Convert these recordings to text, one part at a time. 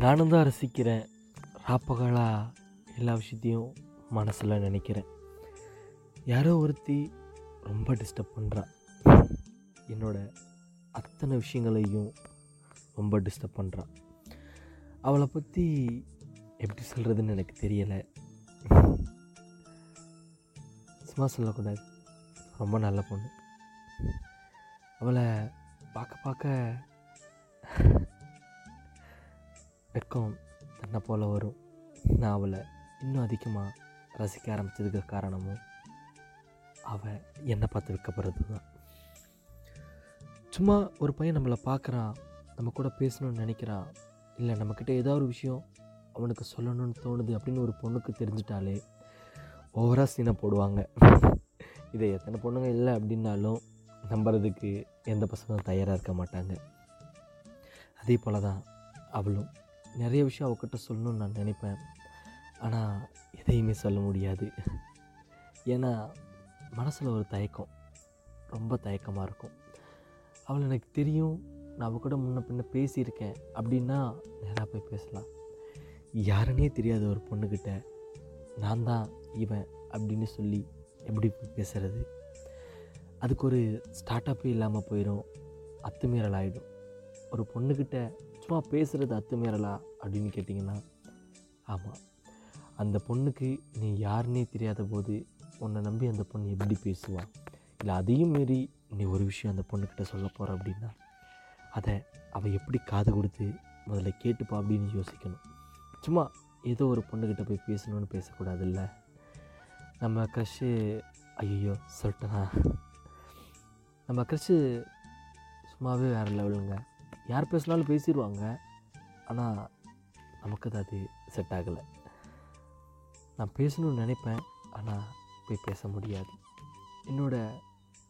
நானும் தான் ரசிக்கிறேன். ராப்பகலாக எல்லா விஷயத்தையும் மனசில் நினைக்கிறேன். யாரோ ஒருத்தி ரொம்ப டிஸ்டர்ப் பண்ணுறா என்னோடய அத்தனை விஷயங்களையும் ரொம்ப டிஸ்டர்ப் பண்ணுறா அவளை பற்றி எப்படி சொல்கிறதுன்னு எனக்கு தெரியலை. சும்மா சொல்லக்கூடாது. ரொம்ப நல்ல பொண்ணு. அவளை பார்க்க பார்க்க வெக்கம் தன்னை போல் வரும். நான் அவளை இன்னும் அதிகமாக ரசிக்க ஆரம்பித்ததுக்கு காரணமும் அவள் என்னை பார்த்து வைக்கப்படுறது தான். சும்மா ஒரு பையன் நம்மளை பார்க்குறான் நம்ம கூட பேசணும்னு நினைக்கிறான் இல்லை நம்மக்கிட்ட ஏதோ ஒரு விஷயம் அவனுக்கு சொல்லணும்னு தோணுது அப்படின்னு ஒரு பொண்ணுக்கு தெரிஞ்சிட்டாலே ஓவராக சீனை போடுவாங்க. இதை எத்தனை பொண்ணுங்க இல்லை அப்படின்னாலும் நம்புறதுக்கு எந்த பசங்களும் தயாராக இருக்க மாட்டாங்க. அதே போல் தான் அவளும். நிறைய விஷயம் அவகிட்ட சொல்லணும்னு நான் நினைப்பேன். ஆனால் எதையுமே சொல்ல முடியாது. ஏன்னா மனசில் ஒரு தயக்கம். ரொம்ப தயக்கமாக இருக்கும். அவள் எனக்கு தெரியும். நான் அவ கூட முன்ன பின்ன பேசியிருக்கேன். அப்படின்னா நேராக போய் பேசலாம். யாருன்னே தெரியாத ஒரு பொண்ணுக்கிட்ட நான் தான் இவன் அப்படின்னு சொல்லி எப்படி பேசுகிறது அதுக்கு ஒரு ஸ்டார்டப்பே இல்லாமல் போயிடும் அத்துமீறல் ஆகிடும் ஒரு பொண்ணுக்கிட்ட சும்மா பேசுகிறது அத்துமீறலா அப்படின்னு கேட்டிங்கன்னா ஆமாம் அந்த பொண்ணுக்கு நீ யாருன்னே தெரியாத போது உன்னை நம்பி அந்த பொண்ணு எப்படி பேசுவா? இல்லை அதையும் மீறி நீ ஒரு விஷயம் அந்த பொண்ணுக்கிட்ட சொல்ல போகிற அப்படின்னா அதை அவள் எப்படி காது கொடுத்து முதல்ல கேட்டுப்பா அப்படின்னு யோசிக்கணும். சும்மா ஏதோ ஒரு பொண்ணுக்கிட்ட போய் பேசணும்னு பேசக்கூடாதுல்ல? நம்ம க்ரஷ்ஷு ஐயோ சொல்லிட்டேனா நம்ம க்ரஷ்ஷு சும்மாவே வேறு லெவலுங்க யார் பேசினாலும் பேசிடுவாங்க ஆனால் நமக்கு அது அது செட் ஆகலை. நான் பேசணும்னு நினைப்பேன். ஆனால் போய் பேச முடியாது. என்னோடய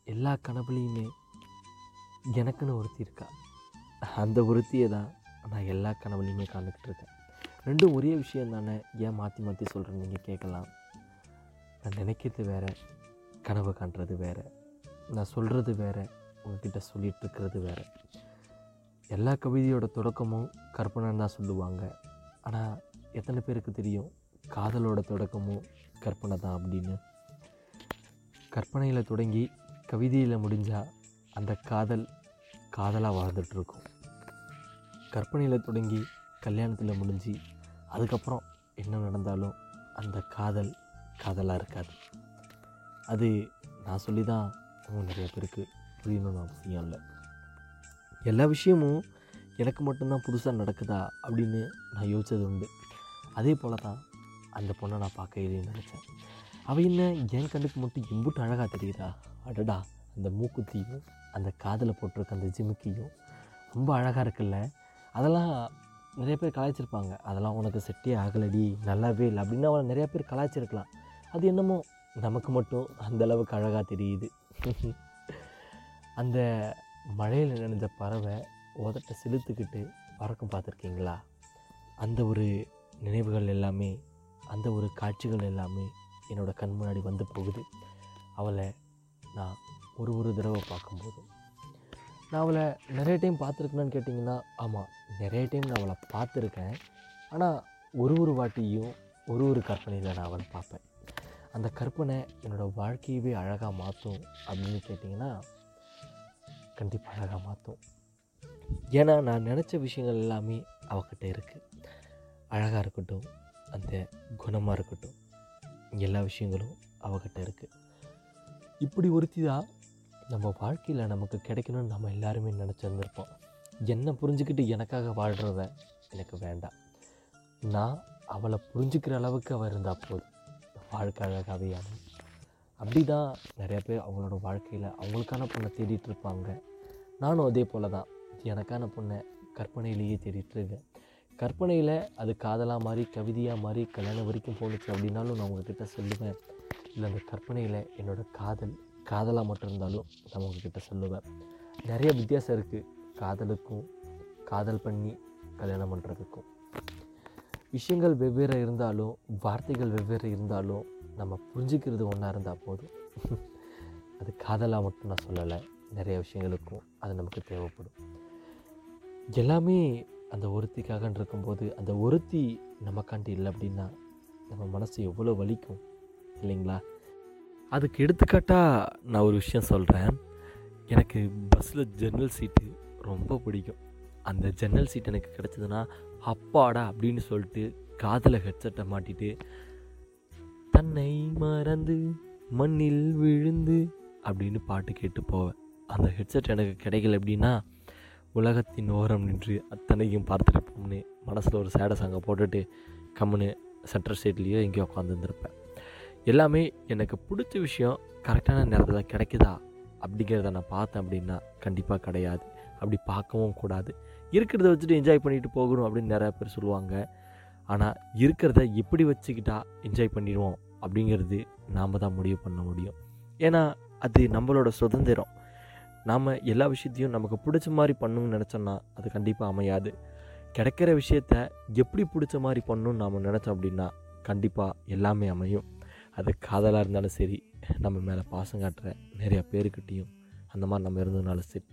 எல்லா கனவுலையுமே எனக்குன்னு ஒருத்தி இருக்கா. அந்த ஒருத்தியை தான் நான் எல்லா கனவுலையுமே காண்டுக்கிட்டு இருக்கேன். ரெண்டும் ஒரே விஷயம் தானே? ஏன் மாற்றி மாற்றி சொல்கிறேன்னு நீங்கள் கேட்கலாம். நான் நினைக்கிறது வேற கனவு காண்றது வேற. நான் சொல்கிறது வேறு உங்ககிட்ட சொல்லிட்டு இருக்கிறது எல்லா கவிதையோட தொடக்கமும் கற்பனைன்னு தான் சொல்லுவாங்க. ஆனால் எத்தனை பேருக்கு தெரியும்? காதலோட தொடக்கமும் கற்பனை தான் அப்படின்னு. கற்பனையில் தொடங்கி கவிதையில் முடிஞ்சால் அந்த காதல் காதலாக வாழ்ந்துட்டுருக்கும். கற்பனையில் தொடங்கி கல்யாணத்தில் முடிஞ்சு அதுக்கப்புறம் என்ன நடந்தாலும் அந்த காதல் காதலாக இருக்காது. அது நான் சொல்லி தான் நிறைய பேருக்கு புரியணும்னு அவசியம் இல்லை. எல்லா விஷயமும் எனக்கு மட்டும்தான் புதுசாக நடக்குதா அப்படின்னு நான் யோசிச்சது உண்டு. அதே போல் தான் அந்த பொண்ணை நான் பார்க்கையிலே நினச்சேன். அவள் என்ன என் கண்ணுக்கு மட்டும் எம்புட்டு அழகாக தெரியுதா? அடடா அந்த மூக்குத்தியும் அந்த காதில் போட்டிருக்க அந்த ஜிமுக்கியும் ரொம்ப அழகாக இருக்குல்ல? அதெல்லாம் நிறைய பேர் கலாய்ச்சிருப்பாங்க. அதெல்லாம் உனக்கு செட்டே ஆகலடி நல்லாவே இல்லை அப்படின்னு அவளை நிறையா பேர் கலாய்ச்சிருக்கலாம். அது என்னமோ நமக்கு மட்டும் அந்தளவுக்கு அழகாக தெரியுது. அந்த மழையில் நினைஞ்ச பறவை உதட்ட செலுத்துக்கிட்டு பறக்கும் பார்த்துருக்கீங்களா? அந்த ஒரு நினைவுகள் எல்லாமே அந்த ஒரு காட்சிகள் எல்லாமே என்னோடய கண் முன்னாடி வந்து போகுது. அவளை நான் ஒரு ஒரு தடவை பார்க்கும்போதும் நான் அவளை நிறைய டைம் பார்த்துருக்கேன்னு கேட்டிங்கன்னா ஆமாம் நிறைய டைம் நான் அவளை பார்த்துருக்கேன். ஆனால் ஒரு ஒரு வாட்டியும் ஒரு ஒரு கற்பனையில் நான் அவளை பார்ப்பேன். அந்த கற்பனை என்னோடய வாழ்க்கையவே அழகாக மாற்றும் அப்படின்னு கேட்டிங்கன்னா கண்டிப்பாக அழகாக மாற்றும் ஏன்னா நான் நினச்ச விஷயங்கள் எல்லாமே அவகிட்ட இருக்குது அழகாக இருக்கட்டும் அந்த குணமாக இருக்கட்டும் எல்லா விஷயங்களும் அவகிட்ட இருக்குது இப்படி ஒருத்தி தான் நம்ம வாழ்க்கையில் நமக்கு கிடைக்கணும்னு நம்ம எல்லாருமே நினச்சிருந்துருப்போம். என்னை புரிஞ்சுக்கிட்டு எனக்காக வாழ்கிறத எனக்கு வேண்டாம். நான் அவளை புரிஞ்சுக்கிற அளவுக்கு அவள் இருந்தால் போதும். வாழ்க்கை அழகாகவே ஆகும் அப்படி தான் நிறைய பேர் அவங்களோட வாழ்க்கையில் அவங்களுக்கான பொண்ணை தேடிட்டு இருப்பாங்க. நானும் அதே போல் தான். எனக்கான பொண்ணை கற்பனையிலேயே தேடிட்டுருக்கேன் கற்பனையில் அது காதலாக மாறி கவிதையாக மாறி கல்யாணம் வரைக்கும் போணுச்சு அப்படின்னாலும் நான் உங்ககிட்ட சொல்லுவேன். இல்லை அந்த கற்பனையில் என்னோடய காதல் காதலாக மட்டும் இருந்தாலும் நான் உங்ககிட்ட சொல்லுவேன். நிறைய வித்தியாசம் இருக்குது காதலுக்கும் காதல் பண்ணி கல்யாணம் பண்ணுறதுக்கும் விஷயங்கள் வெவ்வேறு இருந்தாலும் வார்த்தைகள் வெவ்வேறு இருந்தாலும் நம்ம புரிஞ்சுக்கிறது ஒன்றா இருந்தால் போதும். அது காதலாக மட்டும் நான் சொல்லலை. நிறைய விஷயங்களுக்கும் அது நமக்கு தேவைப்படும். எல்லாமே அந்த ஒருத்திக்காக இருக்கும்போது அந்த ஒருத்தி நமக்காண்டி இல்லை அப்படின்னா நம்ம மனசு எவ்வளோ வலிக்கும் இல்லைங்களா? அதுக்கு எடுத்துக்காட்டாக நான் ஒரு விஷயம் சொல்கிறேன் எனக்கு பஸ்ஸில் ஜன்னல் சீட்டு ரொம்ப பிடிக்கும். அந்த ஜன்னல் சீட் எனக்கு கிடச்சதுன்னா அப்பாடா அப்படின்னு சொல்லிட்டு காதில் ஹெட்செட்டை மாட்டிட்டு தன்னை மறந்து மண்ணில் விழுந்து அப்படின்னு பாட்டு கேட்டு போவேன். அந்த ஹெட்செட் எனக்கு கிடைக்கல அப்படின்னா உலகத்தின் ஓரம் நின்று அத்தனையும் பார்த்துருப்போம்னு மனசில் ஒரு சேட சாங்கை போட்டுட்டு கம்முன்னு சென்ட்ரல் ஸ்டேட்லேயோ எங்கேயோ உட்காந்துருந்துருப்பேன் எல்லாமே எனக்கு பிடிச்ச விஷயம் கரெக்டான நேரத்தில் கிடைக்குதா அப்படிங்கிறத நான் பார்த்தேன் அப்படின்னா கண்டிப்பாக கிடையாது. அப்படி பார்க்கவும் கூடாது. இருக்கிறத வச்சுட்டு என்ஜாய் பண்ணிட்டு போகணும் அப்படின்னு நிறையா பேர் சொல்லுவாங்க. ஆனால் இருக்கிறத எப்படி வச்சுக்கிட்டா என்ஜாய் பண்ணிடுவோம் அப்படிங்கிறது நாம் தான் முடிவு பண்ண முடியும். ஏன்னா அது நம்மளோட சுதந்திரம். நாம் எல்லா விஷயத்தையும் நமக்கு பிடிச்ச மாதிரி பண்ணணும்னு நினச்சோன்னா அது கண்டிப்பாக அமையாது. கிடைக்கிற விஷயத்த எப்படி பிடிச்ச மாதிரி பண்ணணும்னு நாம் நினச்சோம் அப்படின்னா கண்டிப்பாக எல்லாமே அமையும். அது காதலாக இருந்தாலும் சரி நம்ம மேலே பாசம் காட்டுற நிறைய பேருக்கிட்டேயும் அந்த மாதிரி நம்ம இருந்ததுனாலும் சரி.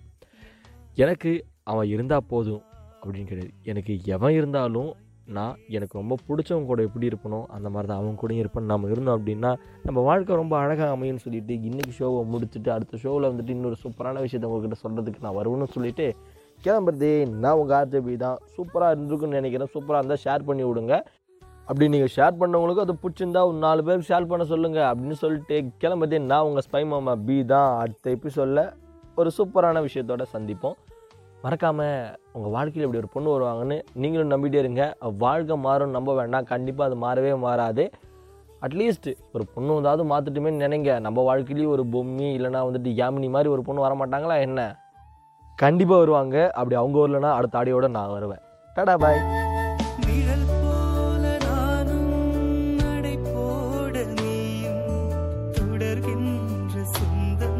எனக்கு அவன் இருந்தால் போதும் அப்படின்னு கிடையாது. எனக்கு எவன் இருந்தாலும் நான் எனக்கு ரொம்ப பிடிச்சவங்க கூட எப்படி இருப்பனோ அந்த மாதிரி தான் அவங்க கூடயும் இருப்பேன். நம்ம இருந்தோம் அப்படின்னா நம்ம வாழ்க்கை ரொம்ப அழகாக அமையும்னு சொல்லிட்டு இன்றைக்கி ஷோவை முடிச்சுட்டு அடுத்த ஷோவில் வந்துட்டு இன்னொரு சூப்பரான விஷயத்த உங்ககிட்ட சொல்கிறதுக்கு நான் வருவேன்னு சொல்லிட்டு கிளம்புறதே நான் உங்கள் ஆர்ஜபி தான். சூப்பராக இருந்திருக்குன்னு நினைக்கிறேன். சூப்பராக இருந்தால் ஷேர் பண்ணி விடுங்க. அப்படி நீங்கள் ஷேர் பண்ணவங்களுக்கும் அது பிடிச்சிருந்தா ஒரு நாலு பேர் ஷேர் பண்ண சொல்லுங்கள் அப்படின்னு சொல்லிட்டு கிளம்புறதே நான் உங்கள் ஸ்பை மாமா பி தான். அடுத்த எபிசோடில் ஒரு சூப்பரான விஷயத்தோட சந்திப்போம். மறக்காமல் உங்கள் வாழ்க்கையில் இப்படி ஒரு பொண்ணு வருவாங்கன்னு நீங்களும் நம்பிட்டே இருங்க. வாழ்க்கை மாறும் நம்ப வேண்டாம். கண்டிப்பாக அது மாறவே மாறாது. அட்லீஸ்ட் ஒரு பொண்ணு வந்தாவது மாற்றிட்டுமே நினைங்க. நம்ம வாழ்க்கையிலேயும் ஒரு பொம்மி இல்லைனா வந்துட்டு யாமினி மாதிரி ஒரு பொண்ணு வர மாட்டாங்களா என்ன? கண்டிப்பாக வருவாங்க. அப்படி அவங்க வரலன்னா அடுத்த ஆடியோட நான் வருவேன். டடா பாய். தொடர்கின்ற சொந்தம்